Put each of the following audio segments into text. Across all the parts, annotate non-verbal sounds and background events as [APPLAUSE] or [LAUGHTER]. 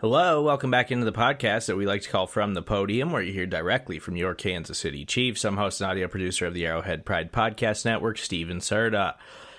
Hello, welcome back into the podcast that we like to call From the Podium, where you hear directly from your Kansas City Chiefs. I'm host and audio producer of the Arrowhead Pride Podcast Network, Steven Serta.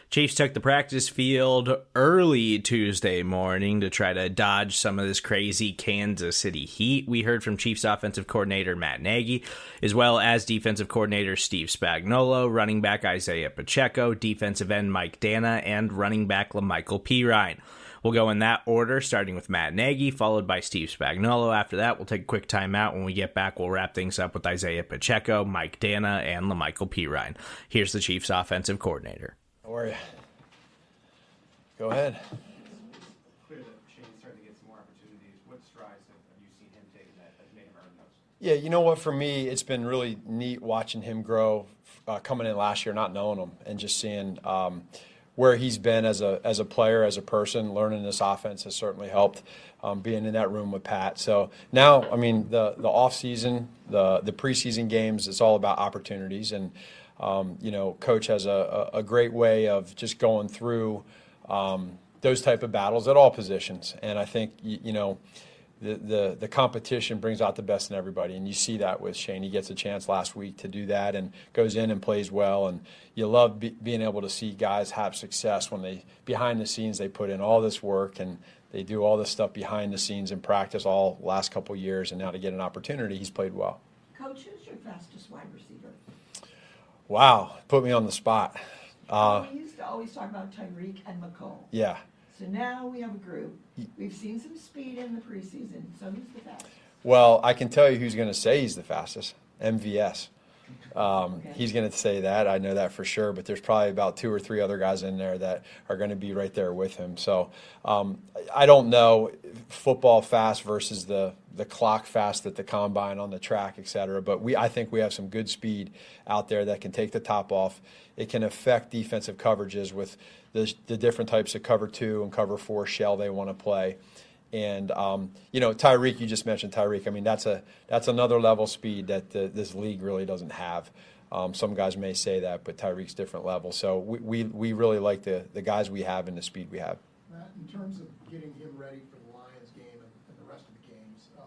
Chiefs took the practice field early Tuesday morning to try to dodge some of this crazy Kansas City heat. We heard from Chiefs offensive coordinator Matt Nagy, as well as defensive coordinator Steve Spagnuolo, running back Isiah Pacheco, defensive end Mike Danna, and running back La'Mical Perine. We'll go in that order, starting with Matt Nagy, followed by Steve Spagnuolo. After that, we'll take a quick timeout. When we get back, we'll wrap things up with Isiah Pacheco, Mike Danna, and La'Mical Perine. Here's the Chiefs' offensive coordinator. How are you? Go ahead. Yeah, you know what? For me, it's been really neat watching him grow, uh, coming in last year, not knowing him, and just seeing um, where he's been as a as a player, as a person. Learning this offense has certainly helped. Um, being in that room with Pat. So now, I mean, the the off season, the the preseason games, it's all about opportunities, and um, you know, coach has a, a great way of just going through um, those type of battles at all positions, and I think you, you know the, the, the competition brings out the best in everybody. And you see that with Shane. He gets a chance last week to do that and goes in and plays well. And you love be, being able to see guys have success when they, behind the scenes, they put in all this work and they do all this stuff behind the scenes in practice all last couple years. And now to get an opportunity, he's played well. Coach, who's your fastest wide receiver? Wow, put me on the spot. Uh, we used to always talk about Tyreek and Mecole. Yeah. So now we have a group. We've seen some speed in the preseason. So who's the fastest? Well, I can tell you who's going to say he's the fastest. MVS. Um, okay. He's going to say that. I know that for sure. But there's probably about two or three other guys in there that are going to be right there with him. So um, I don't know football fast versus the the clock fast at the combine on the track, et cetera. But we, I think we have some good speed out there that can take the top off. It can affect defensive coverages with the, the different types of cover two and cover four shell they want to play. And um, you know, Tyreek, you just mentioned Tyreek. I mean, that's a that's another level speed that the, this league really doesn't have. Um, some guys may say that, but Tyreek's different level. So we, we, we really like the, the guys we have and the speed we have. Matt, in terms of getting him ready for the Lions game and, and the rest of the games, uh,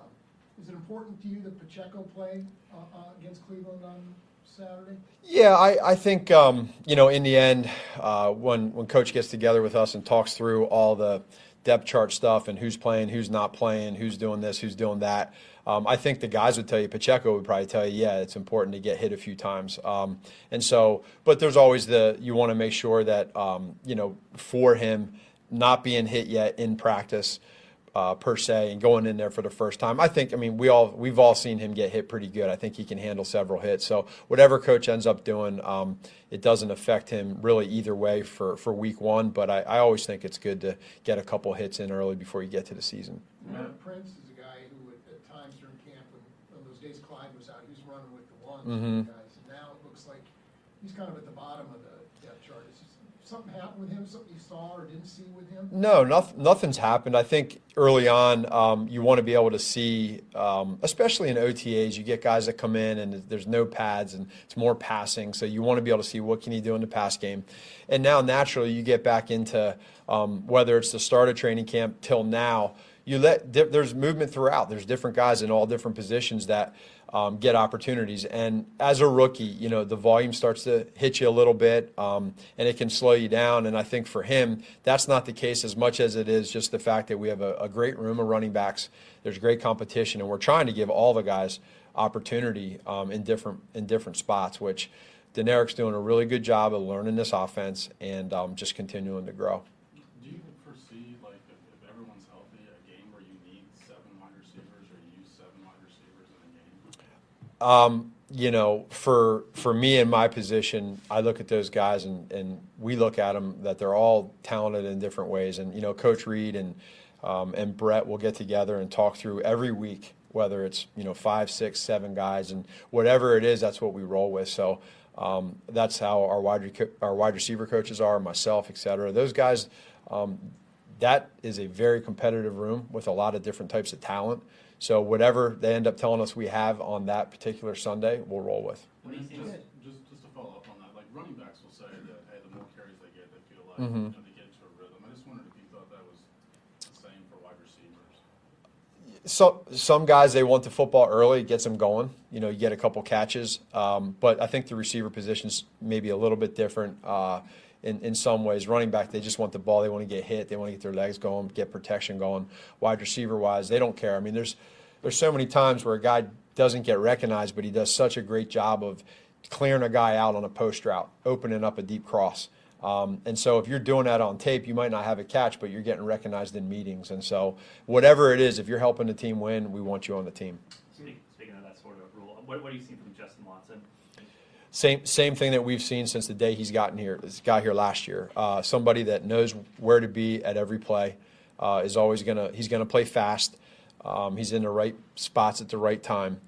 is it important to you that Pacheco play uh, uh, against Cleveland on Saturday? Yeah, I, I think um, you know in the end, uh, when when Coach gets together with us and talks through all the depth chart stuff and who's playing, who's not playing, who's doing this, who's doing that. Um, I think the guys would tell you, Pacheco would probably tell you, yeah, it's important to get hit a few times. Um, and so, but there's always the, you want to make sure that, um, you know, for him not being hit yet in practice, uh, per se and going in there for the first time. I think, I mean, we all we've all seen him get hit pretty good. I think he can handle several hits. So whatever coach ends up doing, um, it doesn't affect him really either way for, for week one. But I, I always think it's good to get a couple hits in early before you get to the season. Matt Prince is a guy who, at, at times during camp, when, when, those days Clyde was out, he was running with the ones mm-hmm. guys. And now it looks like he's kind of at the bottom of the depth chart. Is something happened with him? Something you saw or didn't see with him? No, nothing, nothing's happened. I think early on, um, you want to be able to see, um, especially in OTAs, you get guys that come in and there's no pads and it's more passing. So you want to be able to see what can he do in the pass game. And now naturally, you get back into um, whether it's the start of training camp till now. You let there's movement throughout. There's different guys in all different positions that um, get opportunities. And as a rookie, you know, the volume starts to hit you a little bit um, and it can slow you down. And I think for him, that's not the case as much as it is just the fact that we have a, a great room of running backs. There's great competition, and we're trying to give all the guys opportunity um, in different in different spots, which Deneric's doing a really good job of learning this offense and um, just continuing to grow. Um, you know, for for me in my position, I look at those guys and, and we look at them that they're all talented in different ways. And you know, Coach Reid and um, and Brett will get together and talk through every week, whether it's you know five, six, seven guys, and whatever it is, that's what we roll with. So um, that's how our wide our wide receiver coaches are, myself, et cetera. Those guys, um, that is a very competitive room with a lot of different types of talent. So whatever they end up telling us we have on that particular Sunday, we'll roll with. What do you think? Just, just, just to follow up on that, like running backs will say that hey, the more carries they get, they feel like mm-hmm. you know, they get into a rhythm. I just wondered if you thought that was the same for wide receivers. So, some guys they want the football early, it gets them going. You know, you get a couple catches, um, but I think the receiver position's maybe a little bit different uh, in in some ways. Running back, they just want the ball, they want to get hit, they want to get their legs going, get protection going. Wide receiver wise, they don't care. I mean, there's there's so many times where a guy doesn't get recognized, but he does such a great job of clearing a guy out on a post route, opening up a deep cross. Um, and so if you're doing that on tape, you might not have a catch, but you're getting recognized in meetings. And so whatever it is, if you're helping the team win, we want you on the team. Speaking of that sort of rule, what, what do you see from Justin Watson? Same same thing that we've seen since the day he's gotten here. This got here last year. Uh, somebody that knows where to be at every play uh, is always gonna he's gonna play fast. Um, he's in the right spots at the right time,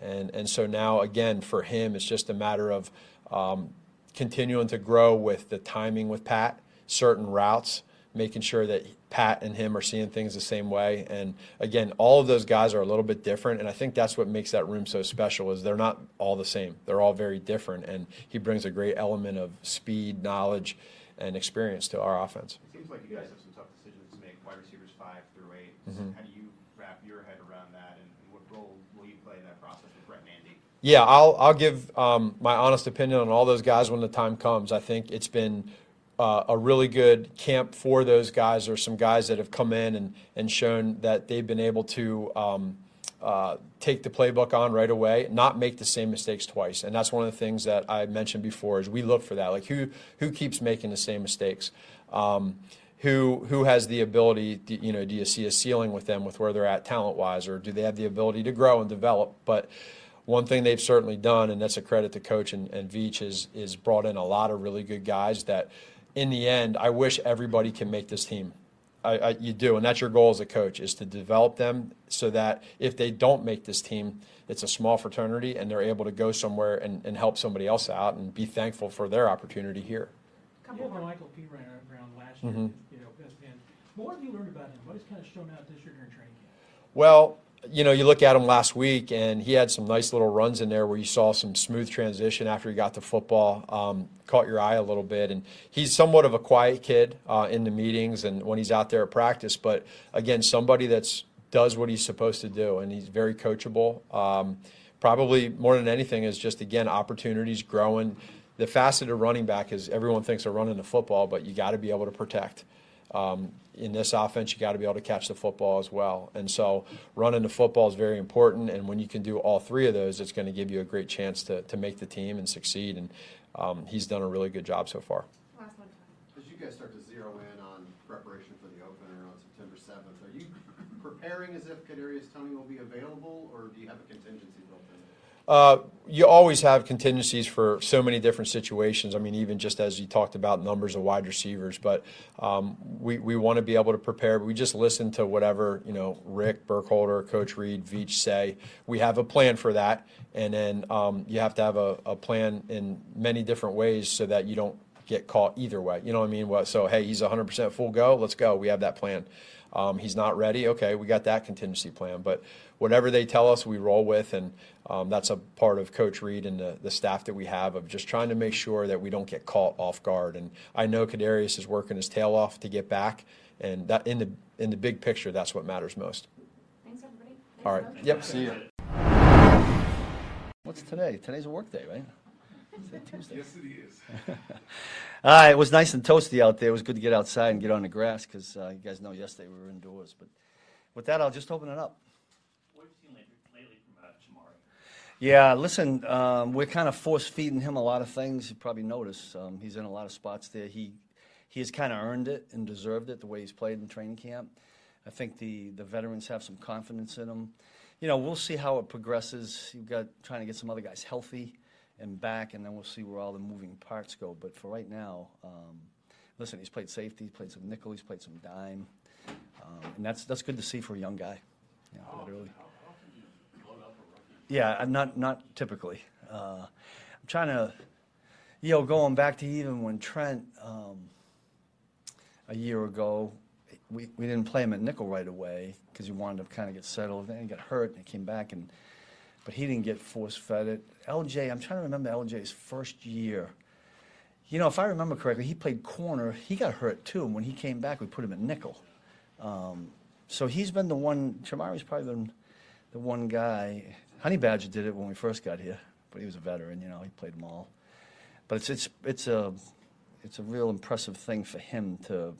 and and so now again for him it's just a matter of um, continuing to grow with the timing with Pat, certain routes, making sure that Pat and him are seeing things the same way. And again, all of those guys are a little bit different, and I think that's what makes that room so special. Is they're not all the same; they're all very different, and he brings a great element of speed, knowledge, and experience to our offense. It seems like you guys have some tough decisions to make, wide receivers five through eight. Mm-hmm. How do you wrap your head around that, and and what role will you play in that process with Brett and Andy? Yeah, I'll I'll give um, my honest opinion on all those guys when the time comes. I think it's been uh, a really good camp for those guys. or some guys that have come in and, and shown that they've been able to um, uh, take the playbook on right away, not make the same mistakes twice. And that's one of the things that I mentioned before is we look for that. Like who who keeps making the same mistakes? Um, who who has the ability? Do, you know, do you see a ceiling with them with where they're at talent wise, or do they have the ability to grow and develop? But one thing they've certainly done, and that's a credit to coach and, and Veach, is is brought in a lot of really good guys that, in the end, I wish everybody can make this team. I, I, you do, and that's your goal as a coach is to develop them so that if they don't make this team, it's a small fraternity and they're able to go somewhere and, and help somebody else out and be thankful for their opportunity here. You had Michael P. ran around last year, Mhm. you know, and what have you learned about him? What has kind of shown out this year during training camp? Well, you know, you look at him last week, and he had some nice little runs in there where you saw some smooth transition after he got the football. Um, caught your eye a little bit, and he's somewhat of a quiet kid uh, in the meetings and when he's out there at practice. But again, somebody that's does what he's supposed to do, and he's very coachable. Um, probably more than anything is just again opportunities growing. The facet of running back is everyone thinks they're running the football, but you got to be able to protect. Um, in this offense, you got to be able to catch the football as well. And so, running the football is very important. And when you can do all three of those, it's going to give you a great chance to, to make the team and succeed. And um, he's done a really good job so far. Last one. As you guys start to zero in on preparation for the opener on September seventh, are you preparing as if Kadarius Toney will be available, or do you have a contingency built in? You always have contingencies for so many different situations. I mean, even just as you talked about numbers of wide receivers, but um, we, we want to be able to prepare. We just listen to whatever you know Rick Burkholder, Coach Reid, Veach say. We have a plan for that, and then um, you have to have a, a plan in many different ways so that you don't get caught either way. You know what I mean? So hey, he's 100% full go. Let's go. We have that plan. Um, he's not ready. Okay, we got that contingency plan. But whatever they tell us, we roll with, and um, that's a part of Coach Reid and the, the staff that we have of just trying to make sure that we don't get caught off guard. And I know Kadarius is working his tail off to get back, and that in the in the big picture, that's what matters most. Thanks, everybody. All Thanks, right. Coach. Yep. See you. What's today? Today's a work day, right? Is it Tuesday? Yes, it is. All right, [LAUGHS] it was nice and toasty out there. It was good to get outside and get on the grass because uh, you guys know yesterday we were indoors. But with that, I'll just open it up. What have you seen lately, lately from uh, Chamarri? Yeah, listen, um, we're kind of force feeding him a lot of things. You probably noticed um, he's in a lot of spots there. He he has kind of earned it and deserved it the way he's played in training camp. I think the the veterans have some confidence in him. You know, we'll see how it progresses. You've got trying to get some other guys healthy and back, and then we'll see where all the moving parts go. But for right now, um, listen, he's played safety, he's played some nickel, he's played some dime, um, and that's that's good to see for a young guy. Yeah, literally. Yeah, I'm not not typically. Uh, I'm trying to, you know, going back to even when Trent um, a year ago, we, we didn't play him at nickel right away because he wanted to kind of get settled. Then he got hurt and he came back and, but he didn't get force fed it. LJ, I'm trying to remember LJ's first year. You know, if I remember correctly, he played corner. He got hurt too, and when he came back, we put him at nickel. Um, so he's been the one. Chamarri's probably been the one guy. Honey Badger did it when we first got here, but he was a veteran. You know, he played them all. But it's it's it's a it's a real impressive thing for him to,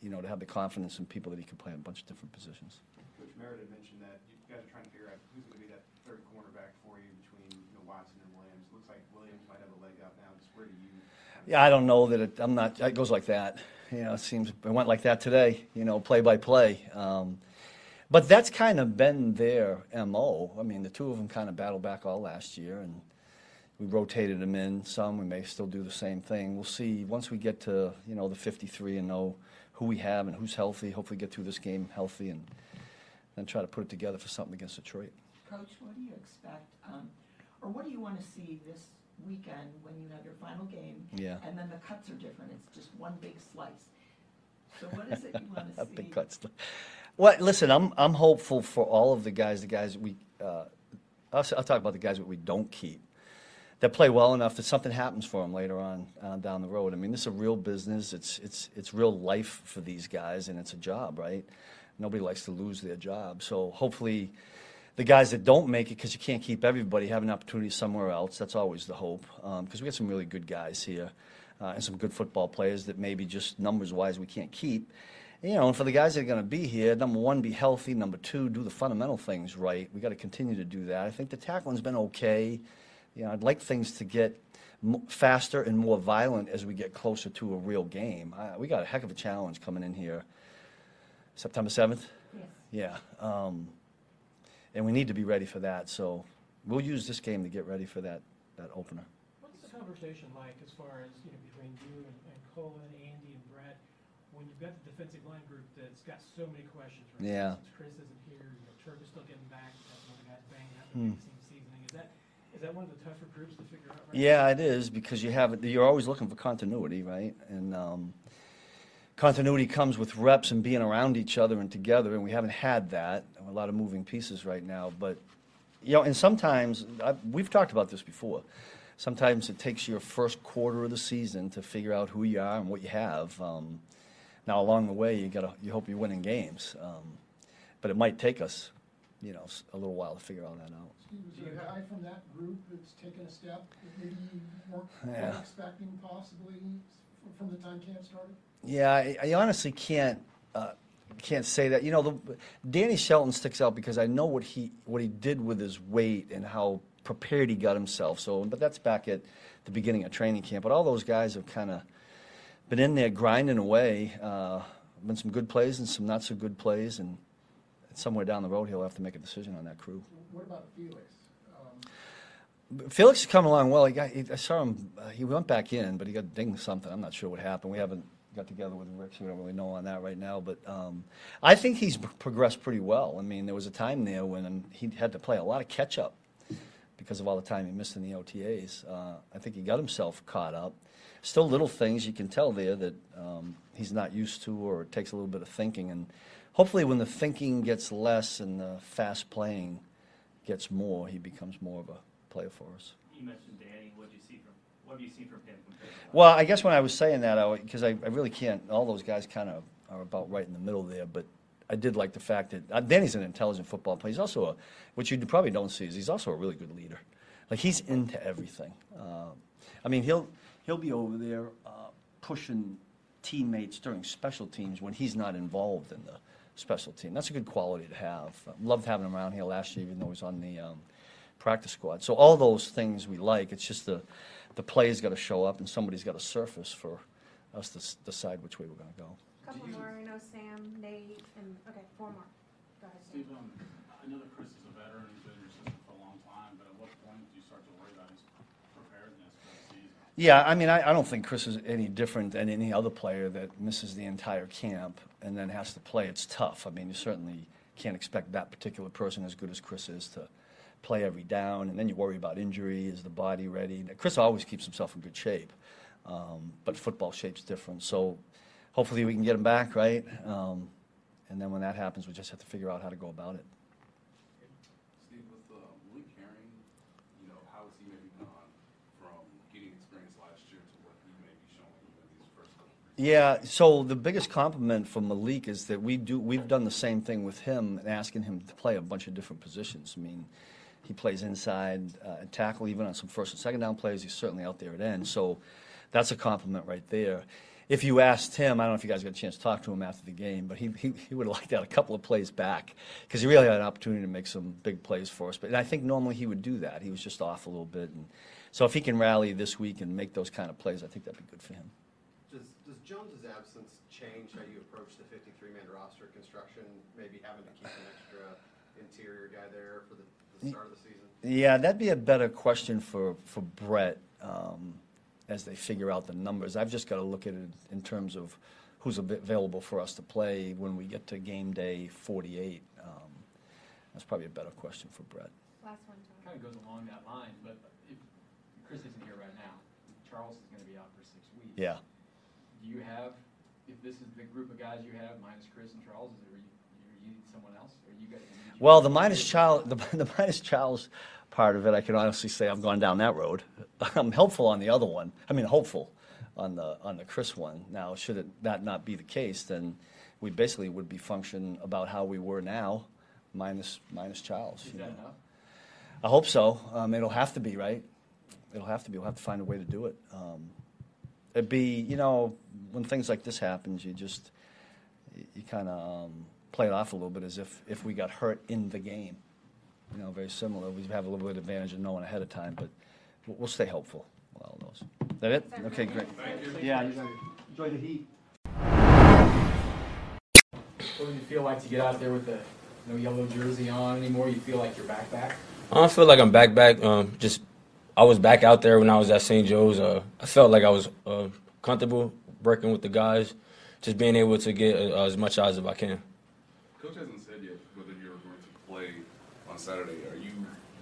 you know, to have the confidence in people that he can play in a bunch of different positions. Coach Merritt mentioned that you guys are trying to figure out who's going to be that third cornerback for you between you know, Watson and Williams. Looks like Williams might have a leg up now. Just where do you? Yeah, I don't know that it, I'm not. It goes like that. You know, it seems it went like that today. You know, play by play. Um, but that's kind of been their mo. I mean, the two of them kind of battled back all last year, and we rotated them in some. We may still do the same thing. We'll see once we get to you know the 53 and know who we have and who's healthy. Hopefully, get through this game healthy, and then try to put it together for something against Detroit. Coach, what do you expect, um, or what do you want to see this weekend when you have your final game? Yeah. And then the cuts are different, it's just one big slice. So what is it you want to A see? big cuts. Well, listen, I'm I'm hopeful for all of the guys. The guys we, uh, I'll, I'll talk about the guys that we don't keep. That play well enough that something happens for them later on uh, down the road. I mean, this is a real business. It's it's it's real life for these guys, and it's a job, right? Nobody likes to lose their job. So hopefully, the guys that don't make it, because you can't keep everybody, have an opportunity somewhere else. That's always the hope. Because we got some really good guys here, uh, and some good football players that maybe just numbers wise we can't keep. You know, and for the guys that are going to be here, number one, be healthy. Number two, do the fundamental things right. We got to continue to do that. I think the tackling's been okay. You know, I'd like things to get faster and more violent as we get closer to a real game. I, we got a heck of a challenge coming in here. September seventh. Yes. Yeah, um, and we need to be ready for that. So we'll use this game to get ready for that that opener. What's the conversation like as far as, you know, between you and, and Cullen, Andy, and Brett, when you've got the defensive line group that's got so many questions, right? Yeah. Since Chris isn't here, you know, Turk is still getting back, that's one of the guys banged up, the seasoning, is that, is that one of the tougher groups to figure out right Yeah, it is because you have you're always looking for continuity, right? And um, continuity comes with reps and being around each other and together, and we haven't had that. A lot of moving pieces right now, but you know, and sometimes I, we've talked about this before. Sometimes it takes your first quarter of the season to figure out who you are and what you have. Um, now, along the way, you got you hope you're winning games, um, but it might take us, you know, a little while to figure all that out. There a guy from that group that's taken a step that maybe you weren't Yeah. quite expecting possibly from the time camp started? Yeah, I, I honestly can't uh, can't say that. You know, the, Danny Shelton sticks out because I know what he what he did with his weight and how prepared he got himself. So, but that's back at the beginning of training camp. But all those guys have kind of been in there grinding away. Uh, been some good plays and some not so good plays, and somewhere down the road he'll have to make a decision on that crew. What about Felix? Um, Felix has come along well. He got, he, I saw him. Uh, he went back in, but he got dinged something. I'm not sure what happened. We haven't got together with Rick, so we don't really know on that right now. But um, I think he's progressed pretty well. I mean, there was a time there when he had to play a lot of catch up because of all the time he missed in the OTAs. Uh, I think he got himself caught up. Still, little things you can tell there that um, he's not used to, or it takes a little bit of thinking. And hopefully, when the thinking gets less and the fast playing gets more, he becomes more of a player for us. You mentioned Danny, what do you see from, what have you seen from him? Well, I guess when I was saying that, because I, I really can't, all those guys kind of are about right in the middle there, but I did like the fact that uh, Danny's an intelligent football player. He's also a, what you probably don't see is he's also a really good leader. Like he's into everything. Uh, I mean, he'll he'll be over there uh, pushing teammates during special teams when he's not involved in the special team. That's a good quality to have. Loved having him around here last year, even though he's on the um, practice squad. So all those things we like. It's just the the play's got to show up and somebody's got to surface for us to s- decide which way we're going to go. Couple more, I know Sam, Nate, and, okay, four more. Go ahead, Sam. Steve, um, I know that Chris is a veteran, he's been in your system for a long time, but at what point do you start to worry about his preparedness for the season? Yeah, I mean, I, I don't think Chris is any different than any other player that misses the entire camp and then has to play. It's tough. I mean, you certainly can't expect that particular person, as good as Chris is, to play every down. And then you worry about injury. Is the body ready? Chris always keeps himself in good shape, um, but football shape's different. So hopefully we can get him back, right? Um, and then when that happens, we just have to figure out how to go about it. Steve, with uh, Malik Herring, you know, how has he maybe gone from getting experience last year to what he may be showing in these first couple Yeah, so the biggest compliment from Malik is that we do, we've done the same thing with him, and asking him to play a bunch of different positions. I mean, he plays inside uh, and tackle, even on some first and second down plays. He's certainly out there at end. So that's a compliment right there. If you asked him, I don't know if you guys got a chance to talk to him after the game, but he, he, he would have liked that a couple of plays back because he really had an opportunity to make some big plays for us. But and I think normally he would do that. He was just off a little bit. And so if he can rally this week and make those kind of plays, I think that'd be good for him. Does, does Jones's absence change how you approach the 53-man roster construction? Maybe having to keep an extra interior guy there for the, the start of the season? Yeah, that'd be a better question for, for Brett um, as they figure out the numbers. I've just got to look at it in terms of who's available for us to play when we get to game day 48. Um, that's probably a better question for Brett. Last one, Tony. Kind of goes along that line, but if Chris isn't here right now, Charles is gonna be out for six weeks. Yeah. Do you have, if this is the group of guys you have, minus Chris and Charles, is there, you, you need someone else, or you guys? Well, the minus child, the, [LAUGHS] the minus child's part of it, I can honestly say I've gone down that road. [LAUGHS] I'm helpful on the other one. I mean, hopeful on the on the Chris one. Now, should it, that not be the case, then we basically would be functioning about how we were now, minus minus Childs. Is you that know. enough? I hope so. Um, it'll have to be, right? It'll have to be. We'll have to find a way to do it. Um, it'd be, you know, when things like this happens, you just you, you kind of um, play it off a little bit as if if we got hurt in the game. You know, very similar. We have a little bit of advantage of knowing ahead of time, but we'll, we'll stay hopeful. with All those. Is that it? Okay, great. Yeah, you guys enjoy the heat. What does it feel like to get out there with the no yellow jersey on anymore? You feel like you're back back? I don't feel like I'm back back. Um, just I was back out there when I was at St. Joe's. Uh, I felt like I was uh, comfortable working with the guys, just being able to get uh, as much out as I can. Coach hasn't said yet whether you're going to play on Saturday. Are you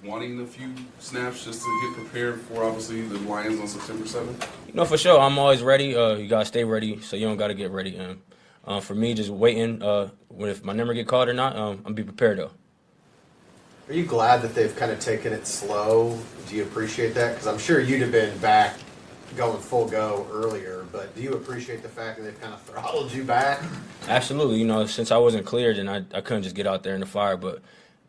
wanting a few snaps just to get prepared for obviously the Lions on September 7th? You know, for sure, I'm always ready. Uh, you gotta stay ready, so you don't gotta get ready. And uh, for me, just waiting. Uh, if my number get called or not, um, I'm be prepared though. Are you glad that they've kind of taken it slow? Do you appreciate that? Because I'm sure you'd have been back going full go earlier, but do you appreciate the fact that they've kind of throttled you back? Absolutely. You know, since I wasn't cleared, and I, I couldn't just get out there in the fire, but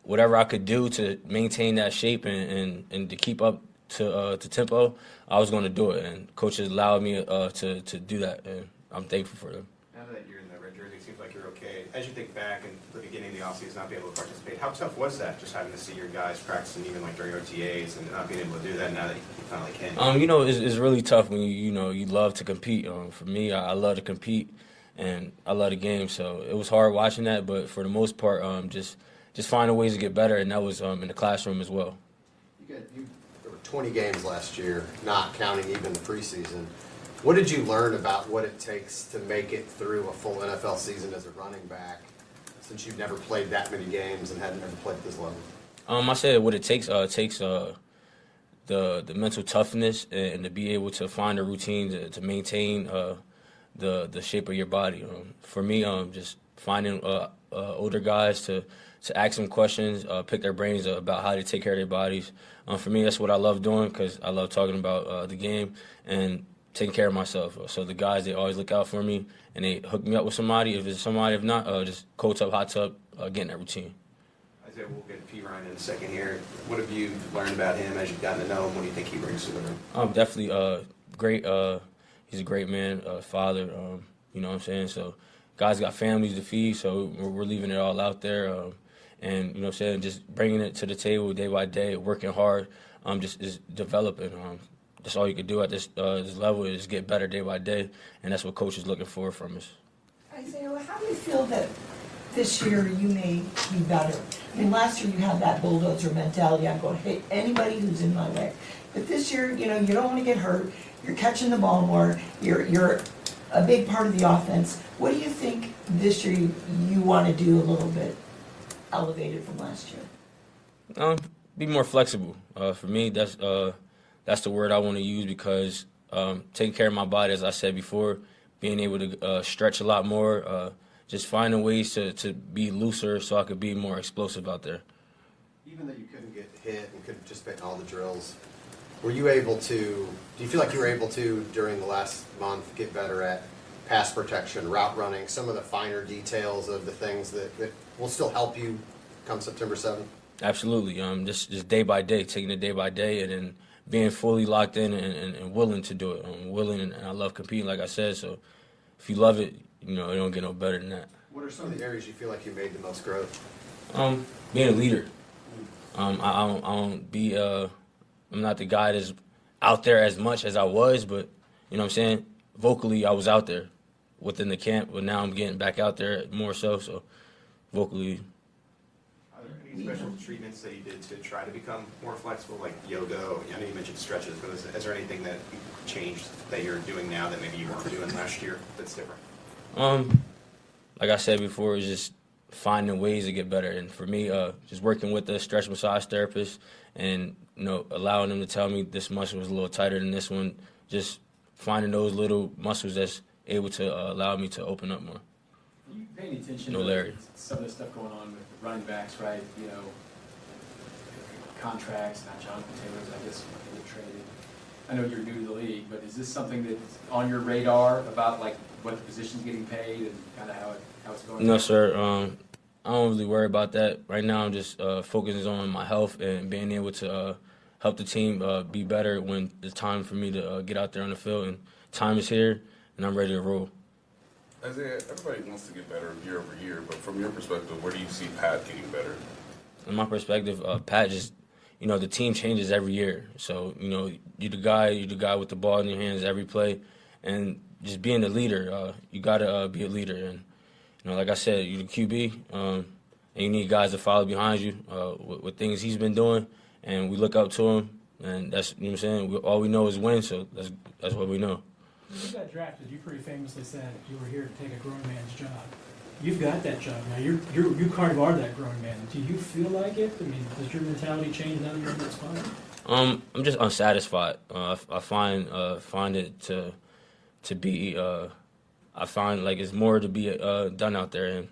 whatever I could do to maintain that shape and, and, and to keep up to uh, to tempo, I was going to do it. And coaches allowed me uh, to to do that, and I'm thankful for them. Now that you're in the red jersey, it seems like you're okay. As you think back and the beginning of the offseason, not being able to participate, how tough was that? Just having to see your guys practicing even like during OTAs and not being able to do that now that you finally can. Um, you know, it's, it's really tough when you you know you love to compete. Um, for me, I, I love to compete, and I love the game. So it was hard watching that, but for the most part, um, just just finding ways to get better, and that was um, in the classroom as well. You got you. There were 20 games last year, not counting even the preseason. What did you learn about what it takes to make it through a full NFL season as a running back, since you've never played that many games and hadn't ever played this level? Um, I said what it takes. Uh, takes uh, the the mental toughness and to be able to find a routine to, to maintain uh, the the shape of your body. Um, for me, um, just finding uh, uh, older guys to to ask them questions, uh, pick their brains about how to take care of their bodies. Um, for me, that's what I love doing because I love talking about the game and taking care of myself. So the guys, they always look out for me and they hook me up with somebody. If it's somebody, if not, uh, just cold tub, hot tub, uh, getting that routine. Isiah, we'll get Perine in a second here. What have you learned about him as you've gotten to know him? What do you think he brings to the room? Um, definitely uh, great. Uh, he's a great man, uh, father. Um, you know what I'm saying? So, guys got families to feed, so we're, we're leaving it all out there. Um, and you know what I'm saying? Just bringing it to the table day by day, working hard. Um, just is developing. Um, that's all you can do at this uh, this level is get better day by day, and that's what coach is looking for from us. Isiah, how do you feel that this year you may be better? I mean, last year you had that bulldozer mentality, I'm going to hit anybody who's in my way. But this year, you know, you don't want to get hurt, you're catching the ball more, you're, you're a big part of the offense. What do you think this year you, you want to do a little bit elevated from last year? Um, be more flexible. Uh, for me, that's uh, that's the word I want to use because um, taking care of my body, as I said before, being able to uh, stretch a lot more, uh, just finding ways to, to be looser so I could be more explosive out there. Even though you couldn't get hit and couldn't participate in all the drills, were you able to? Do you feel like you were able to during the last month get better at pass protection, route running, some of the finer details of the things that, that will still help you come September 7th? Absolutely. Um, just just day by day, taking it day by day, and then being fully locked in and, and, and willing to do it. I'm willing, and I love competing, like I said. So if you love it, you know it don't get no better than that. What are some of the areas you feel like you made the most growth? Um, being a leader. Um, I, I don't, I don't be. Uh, I'm not the guy that's out there as much as I was, but you know what I'm saying. Vocally, I was out there within the camp, but now I'm getting back out there more so. So vocally, special treatments that you did to try to become more flexible, like yoga? I know you mentioned stretches, but is, is there anything that changed that you're doing now that maybe you weren't doing last year that's different? Um, like I said before, it's just finding ways to get better. And for me, uh, just working with a stretch massage therapist and you know allowing them to tell me this muscle was a little tighter than this one. Just finding those little muscles that's able to uh, allow me to open up more. You paying attention No to Larry. some of the stuff going on with the running backs, right? You know, contracts, not Jonathan Taylor's, I guess, getting traded. I know you're new to the league, but is this something that's on your radar about like what the position's getting paid and kind of how it, how it's going? No, sir. Um, I don't really worry about that right now. I'm just uh, focusing on my health and being able to uh, help the team uh, be better when it's time for me to uh, get out there on the field. And time is here, and I'm ready to roll. Isiah, everybody wants to get better year over year, but from your perspective, where do you see Pat getting better? in my perspective, uh, Pat just, you know, the team changes every year. So, you know, you're the guy, you're the guy with the ball in your hands every play. And just being the leader, uh, you got to uh, be a leader. And, you know, like I said, you're the QB, um, and you need guys to follow behind you uh, with, with things he's been doing. And we look up to him. And that's, you know what I'm saying? We, all we know is win, so that's, that's what we know. When you got drafted, you pretty famously said you were here to take a grown man's job. You've got that job now. You're, you're, you kind of are that grown man. Do you feel like it? I mean, does your mentality change now that you're in spot? Um, I'm just unsatisfied. Uh, I, I find uh, find it to to be. Uh, I find like it's more to be uh, done out there, and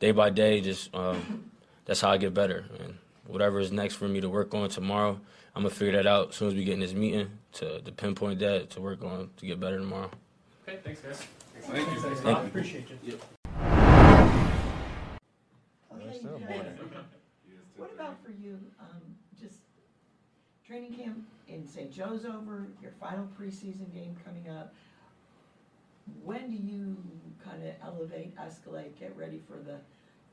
day by day, just um, that's how I get better. And whatever is next for me to work on tomorrow, I'm gonna figure that out as soon as we get in this meeting to, to pinpoint that to work on to get better tomorrow. Okay, thanks, guys. Thank you. Thanks, Thank Rob. you. Appreciate you. Okay, still [LAUGHS] What about for you, um, just training camp in St. Joe's over, your final preseason game coming up? When do you kind of elevate, escalate, get ready for the,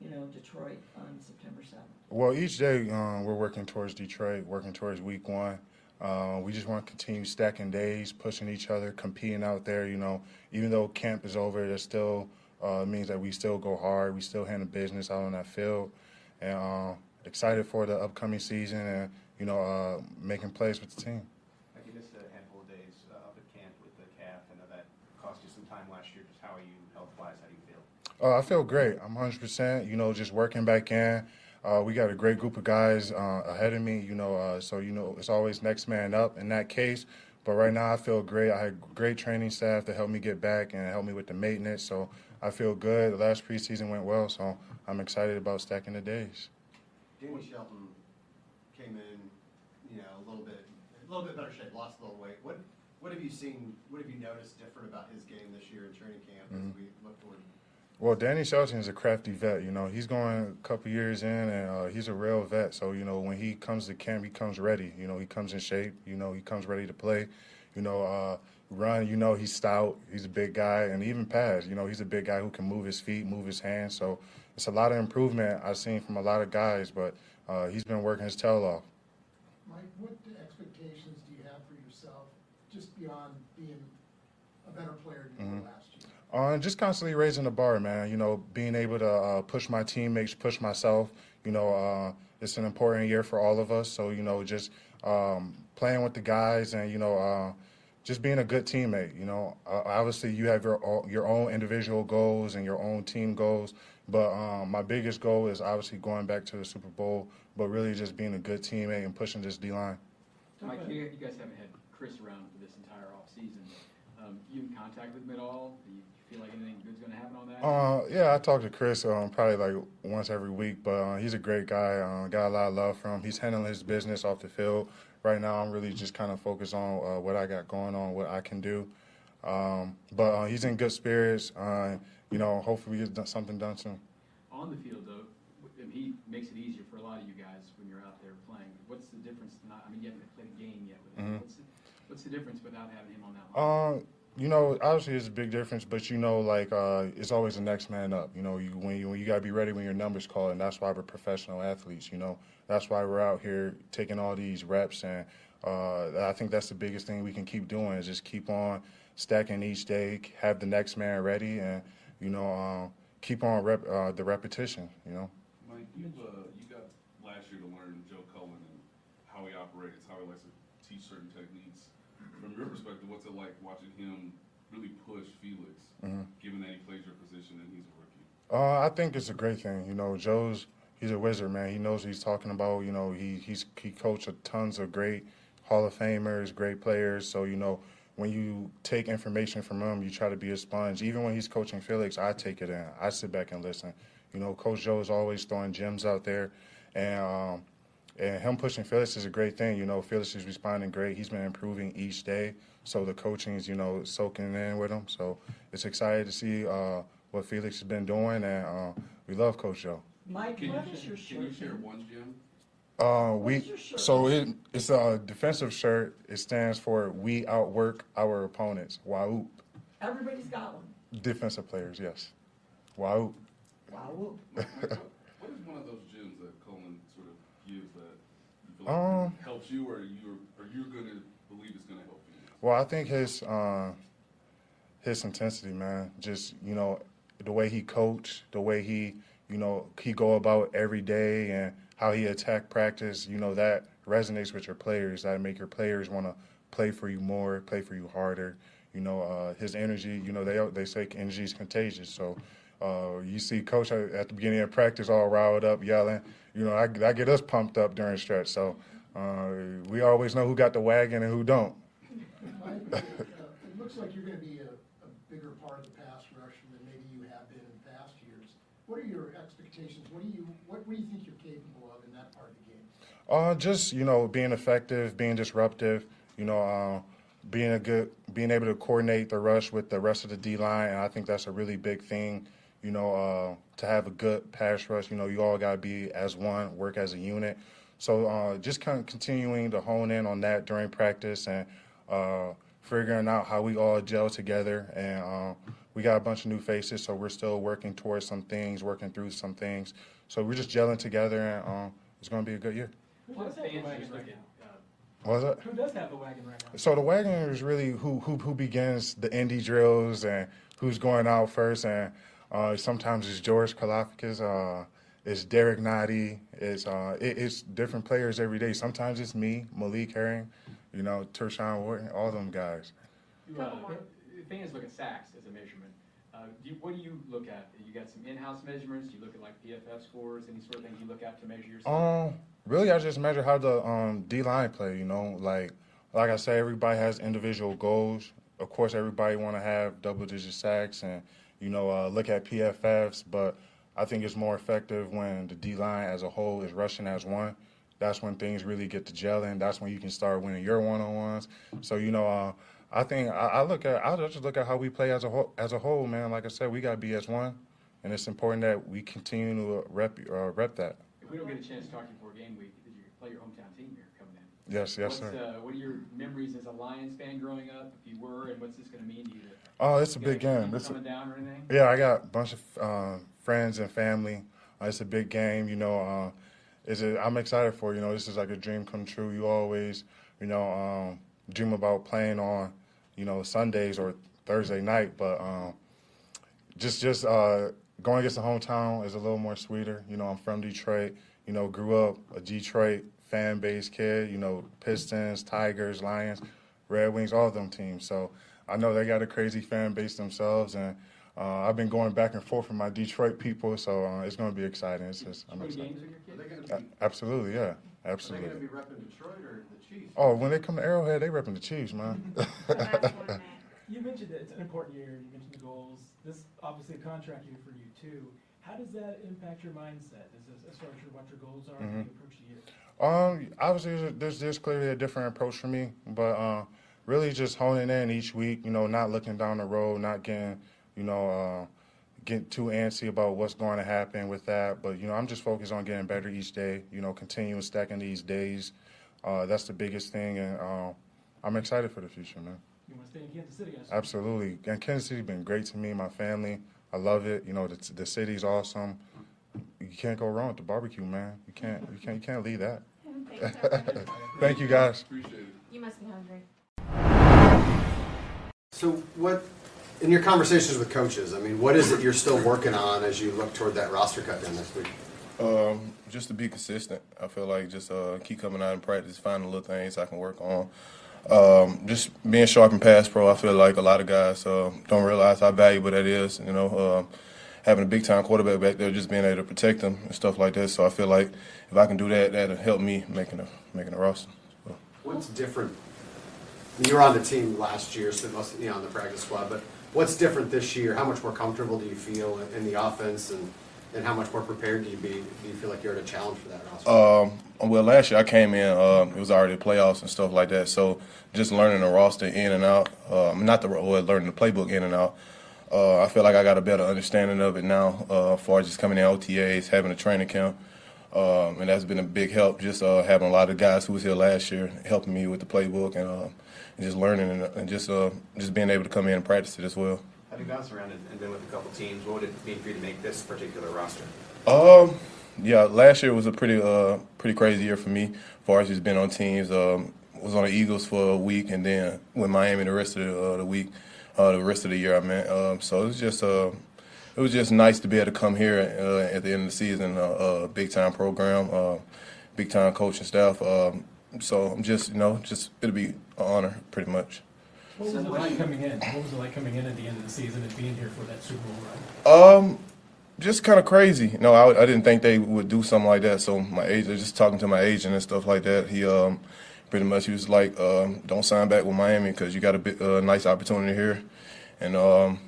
you know, Detroit on September seventh? Well, each day um, we're working towards Detroit, working towards week one. Uh, we just want to continue stacking days, pushing each other, competing out there. You know, even though camp is over, that still uh, means that we still go hard. We still handle business out on that field, and uh, excited for the upcoming season and you know uh, making plays with the team. Like you missed a handful of days uh, up at camp with the calf. I know that cost you some time last year. Just how are you health-wise? How do you feel? Uh, I feel great. I'm 100%. You know, just working back in. Uh, we got a great group of guys uh, ahead of me. You know, uh, so you know it's always next man up in that case. But right now, I feel great. I had great training staff to help me get back and help me with the maintenance. So I feel good. The last preseason went well, so I'm excited about stacking the days. Danny Shelton came in, you know, a little bit, a little bit better shape, lost a little weight. What, what have you seen? What have you noticed different about his game this year in training camp as Mhm. we look toward? Well, Danny Shelton is a crafty vet. You know, he's going a couple years in, and uh, he's a real vet. So you know, when he comes to camp, he comes ready. You know, he comes in shape. You know, he comes ready to play. You know, uh, run. You know, he's stout. He's a big guy, and even pass. You know, he's a big guy who can move his feet, move his hands. So it's a lot of improvement I've seen from a lot of guys, but uh, he's been working his tail off. Mike, what expectations do you have for yourself, just beyond being a better player than you were Mhm. last? Uh, just constantly raising the bar, man. You know, being able to uh, push my teammates, push myself. You know, uh, it's an important year for all of us. So, you know, just um, playing with the guys and, you know, uh, just being a good teammate. You know, uh, obviously you have your your own individual goals and your own team goals, but um, my biggest goal is obviously going back to the Super Bowl, but really just being a good teammate and pushing this D line. Mike, you, guys haven't had Chris around for this entire offseason. Um, you in contact with him at all? Feel like anything good's going to happen on that? Uh, yeah, I talk to Chris um, probably like once every week, but uh, he's a great guy. Uh, got a lot of love from him. He's handling his business off the field. Right now, I'm really just kind of focused on uh, what I got going on, what I can do. Um, but uh, he's in good spirits. Uh, you know, hopefully we get something done soon. On the field, though, he makes it easier for a lot of you guys when you're out there playing. What's the difference? Not, I mean, you haven't played a game yet with him. Mhm. What's, the, what's the difference without having him on that line? You know, obviously it's a big difference, but you know, like uh, it's always the next man up. You know, you when you you gotta be ready when your numbers called, and that's why we're professional athletes. You know, that's why we're out here taking all these reps, and uh, I think that's the biggest thing we can keep doing is just keep on stacking each day, have the next man ready, and you know, um, keep on rep, uh, the repetition. You know. Mike, you uh, you got last year to learn Joe Cullen and how he operates, how he likes to teach certain techniques. From your perspective, what's it like watching him really push Felix, Mhm. given that he plays your position and he's a rookie? Uh, I think it's a great thing. You know, Joe's he's a wizard, man. He knows what he's talking about. You know, he he's he coached tons of great Hall of Famers, great players. So you know, when you take information from him, you try to be a sponge. Even when he's coaching Felix, I take it in. I sit back and listen. You know, Coach Joe is always throwing gems out there, and um, and him pushing Felix is a great thing. You know, Felix is responding great. He's been improving each day. So the coaching is, you know, soaking in with him. So it's excited to see uh, what Felix has been doing, and uh, we love Coach Joe. Mike, Can what you, is your can you shirt? share one Jim? Uh, we is your shirt? so it it's a defensive shirt. It stands for "We outwork our opponents." Wow, Everybody's got one. defensive players, yes. Wow. Wow. Mike, Mike, what, what is one of those gems that Coleman sort of gives that you feel like Um, helps you, or you or you're going to believe it's going to help you? Well, I think his uh, his intensity, man. Just you know, the way he coach, the way he you know he go about every day, and how he attack practice. You know that resonates with your players. That make your players want to play for you more, play for you harder. You know, uh, his energy. You know, they they say energy is contagious. So. Uh, you see coach at the beginning of practice all riled up, yelling. You know, I, I get us pumped up during stretch. So uh, we always know who got the wagon and who don't. Mike, uh, it looks like you're gonna be a, a bigger part of the pass rush than maybe you have been in past years. What are your expectations? What do you, what, what do you think you're capable of in that part of the game? Uh, just you know, being effective, being disruptive. You know, uh, being a good, being able to coordinate the rush with the rest of the D line, and I think that's a really big thing. You know, uh, to have a good pass rush, you know, you all got to be as one, work as a unit. So uh, just kind of continuing to hone in on that during practice and uh, figuring out how we all gel together. And uh, we got a bunch of new faces, so we're still working towards some things, working through some things. So we're just gelling together, and uh, it's going to be a good year. Who does have the wagon right now? What was that? Who does have the wagon right now? So the wagon is really who who who begins the indie drills and who's going out first, and uh, sometimes it's George Karlaftis. uh, it's Derrick Nnadi, it's uh, it, it's different players every day. Sometimes it's me, Malik Herring, you know, Tershawn Wharton, all them guys. The thing is, look at sacks as a measurement. Uh, do you, what do you look at? You got some in-house measurements? Do you look at like PFF scores? Any sort of thing you look at to measure yourself? Um, really, I just measure how the um, D line play. You know, like like I say, everybody has individual goals. Of course, everybody want to have double digit sacks and you know uh, look at PFFs, but I think it's more effective when the D line as a whole is rushing as one. That's when things really get to gelling. That's when you can start winning your one on ones. So you know, uh, I think I, I look at I just look at how we play as a whole. As a whole, man. Like I said, we got as one, and it's important that we continue to rep uh, rep that. If we don't get a chance to talk to you before game week, did you play your hometown team here? Yes, yes, what's, sir. Uh, what are your memories as a Lions fan growing up, if you were, and what's this going to mean to you? Oh, it's a big game. It's a- coming down or anything? Yeah, I got a bunch of uh, friends and family. Uh, it's a big game, you know. Uh, it's a, I'm excited for you know. This is like a dream come true. You always, you know, um, dream about playing on, you know, Sundays or Thursday night, but um, just just uh, going against the hometown is a little more sweeter. You know, I'm from Detroit. You know, grew up a Detroit fan base kid. You know, Pistons, Tigers, Lions, Red Wings, all of them teams. So I know they got a crazy fan base themselves, and uh, I've been going back and forth with my Detroit people. So uh, it's going to be exciting. It's just I'm Go to excited. games with your Are they be, Absolutely, yeah, are they absolutely. gonna be repping Detroit or the Chiefs? Oh, when they come to Arrowhead, they repping the Chiefs, man. [LAUGHS] [LAUGHS] You mentioned that it's an important year, you mentioned the goals, this obviously a contract year for you too. How does that impact your mindset, as, as far as your- what your goals are, when Mhm. you approach the year? Um, obviously, there's, clearly a different approach for me, but uh, really just honing in each week. You know, not looking down the road, not getting, you know, uh, getting too antsy about what's going to happen with that. But you know, I'm just focused on getting better each day. You know, continuing stacking these days. Uh, that's the biggest thing, and uh, I'm excited for the future, man. You want to stay in Kansas City? Absolutely. And Kansas City has been great to me, my family. I love it. You know, the, the city's awesome. You can't go wrong with the barbecue, man. You can't. You can't. You can't leave that. [LAUGHS] Thank you, guys. You must be hungry. So what, in your conversations with coaches, I mean, what is it you're still working on as you look toward that roster cut down next week? Um, just to be consistent. I feel like just uh, keep coming out in practice, finding little things I can work on. Um, just being sharp in pass pro. I feel like a lot of guys uh, don't realize how valuable that is. You know, um, having a big time quarterback back there, just being able to protect them and stuff like that. So I feel like if I can do that, that'll help me making a making a roster. So. What's different? You were on the team last year, most of you know, on the practice squad, but what's different this year? How much more comfortable do you feel in, the offense, and, and how much more prepared do you be? Do you feel like you're at a challenge for that roster? Um, well, last year I came in, um, it was already playoffs and stuff like that. So just learning the roster in and out, um, not the well, learning the playbook in and out. Uh, I feel like I got a better understanding of it now, uh, as far as just coming in OTAs, having a training camp. Um, and that's been a big help. Just uh, having a lot of guys who was here last year helping me with the playbook and, uh, and just learning and, and just uh, just being able to come in and practice it as well. Having bounced around and, and been with a couple teams, what would it mean for you to make this particular roster? Um, yeah, last year was a pretty uh pretty crazy year for me. As far as just being on teams, um, was on the Eagles for a week, and then with Miami the rest of the, uh, the week, uh, the rest of the year. I meant. Um, so it was just uh, it was just nice to be able to come here uh, at the end of the season, uh, a big time program, uh, big time coaching staff. Um, so I'm just you know just it'll be an honor pretty much. What was it like coming in? What was it like coming in at the end of the season and being here for that Super Bowl run? Um, just kind of crazy. No, I, I didn't think they would do something like that. So my agent, just talking to my agent and stuff like that, he um, pretty much he was like, um, "Don't sign back with Miami because you got a bit, uh, nice opportunity here," and um,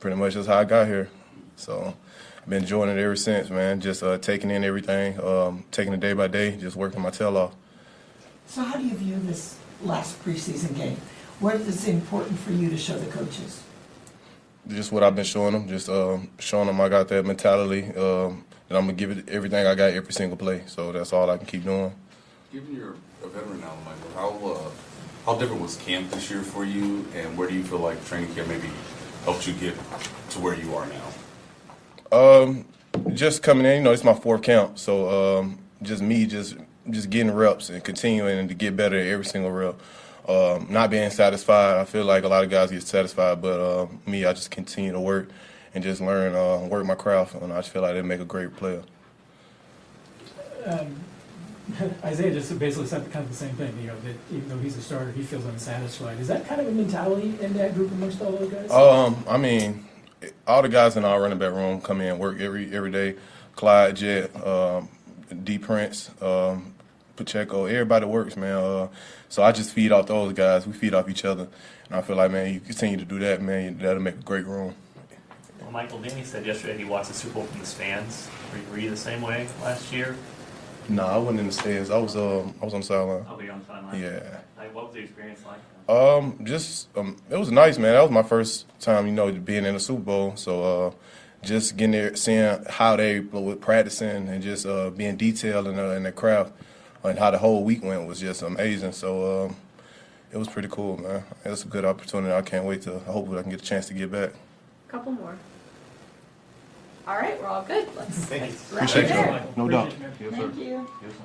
pretty much that's how I got here. So I've been enjoying it ever since, man. Just uh, taking in everything, um, taking it day by day, just working my tail off. So how do you view this last preseason game? What is important for you to show the coaches? just what I've been showing them, just um, showing them I got that mentality, um, that I'm gonna give it everything I got every single play. So that's all I can keep doing. Given you're a veteran now, Michael, how uh, how different was camp this year for you, and where do you feel like training camp maybe helped you get to where you are now? Um, just coming in, you know, it's my fourth camp, so um, just me, just just getting reps and continuing to get better at every single rep. Um, not being satisfied, I feel like a lot of guys get satisfied, but uh, me, I just continue to work and just learn, uh, work my craft, and I just feel like they make a great player. Um, [LAUGHS] Isiah just basically said kind of the same thing, you know, that even though he's a starter, he feels unsatisfied. Is that kind of a mentality in that group amongst all those guys? Um, I mean, all the guys in our running back room come in work every every day. Clyde, Jet, um, D Prince, um, Pacheco, everybody works, man. Uh, so I just feed off those guys. We feed off each other, and I feel like, man, you continue to do that, man, that'll make a great room. Well, Michael Denny said yesterday he watched the Super Bowl from the stands. Were you, were you the same way last year? No, I wasn't in the stands. I was um, I was on the sideline. Oh, you're on the sideline. Yeah. Like, what was the experience like? Um, just um, it was nice, man. That was my first time, you know, being in a Super Bowl. So uh, just getting there, seeing how they were practicing, and just uh, being detailed in the, in the craft, and how the whole week went was just amazing. So um, it was pretty cool, man. It was a good opportunity. I can't wait to. I hope I can get a chance to get back. Couple more. All right, we're all good. Let's. Thank you. wrap Appreciate it you. there. No doubt. Appreciate it, man. Yes, sir. Thank you. Yes, sir.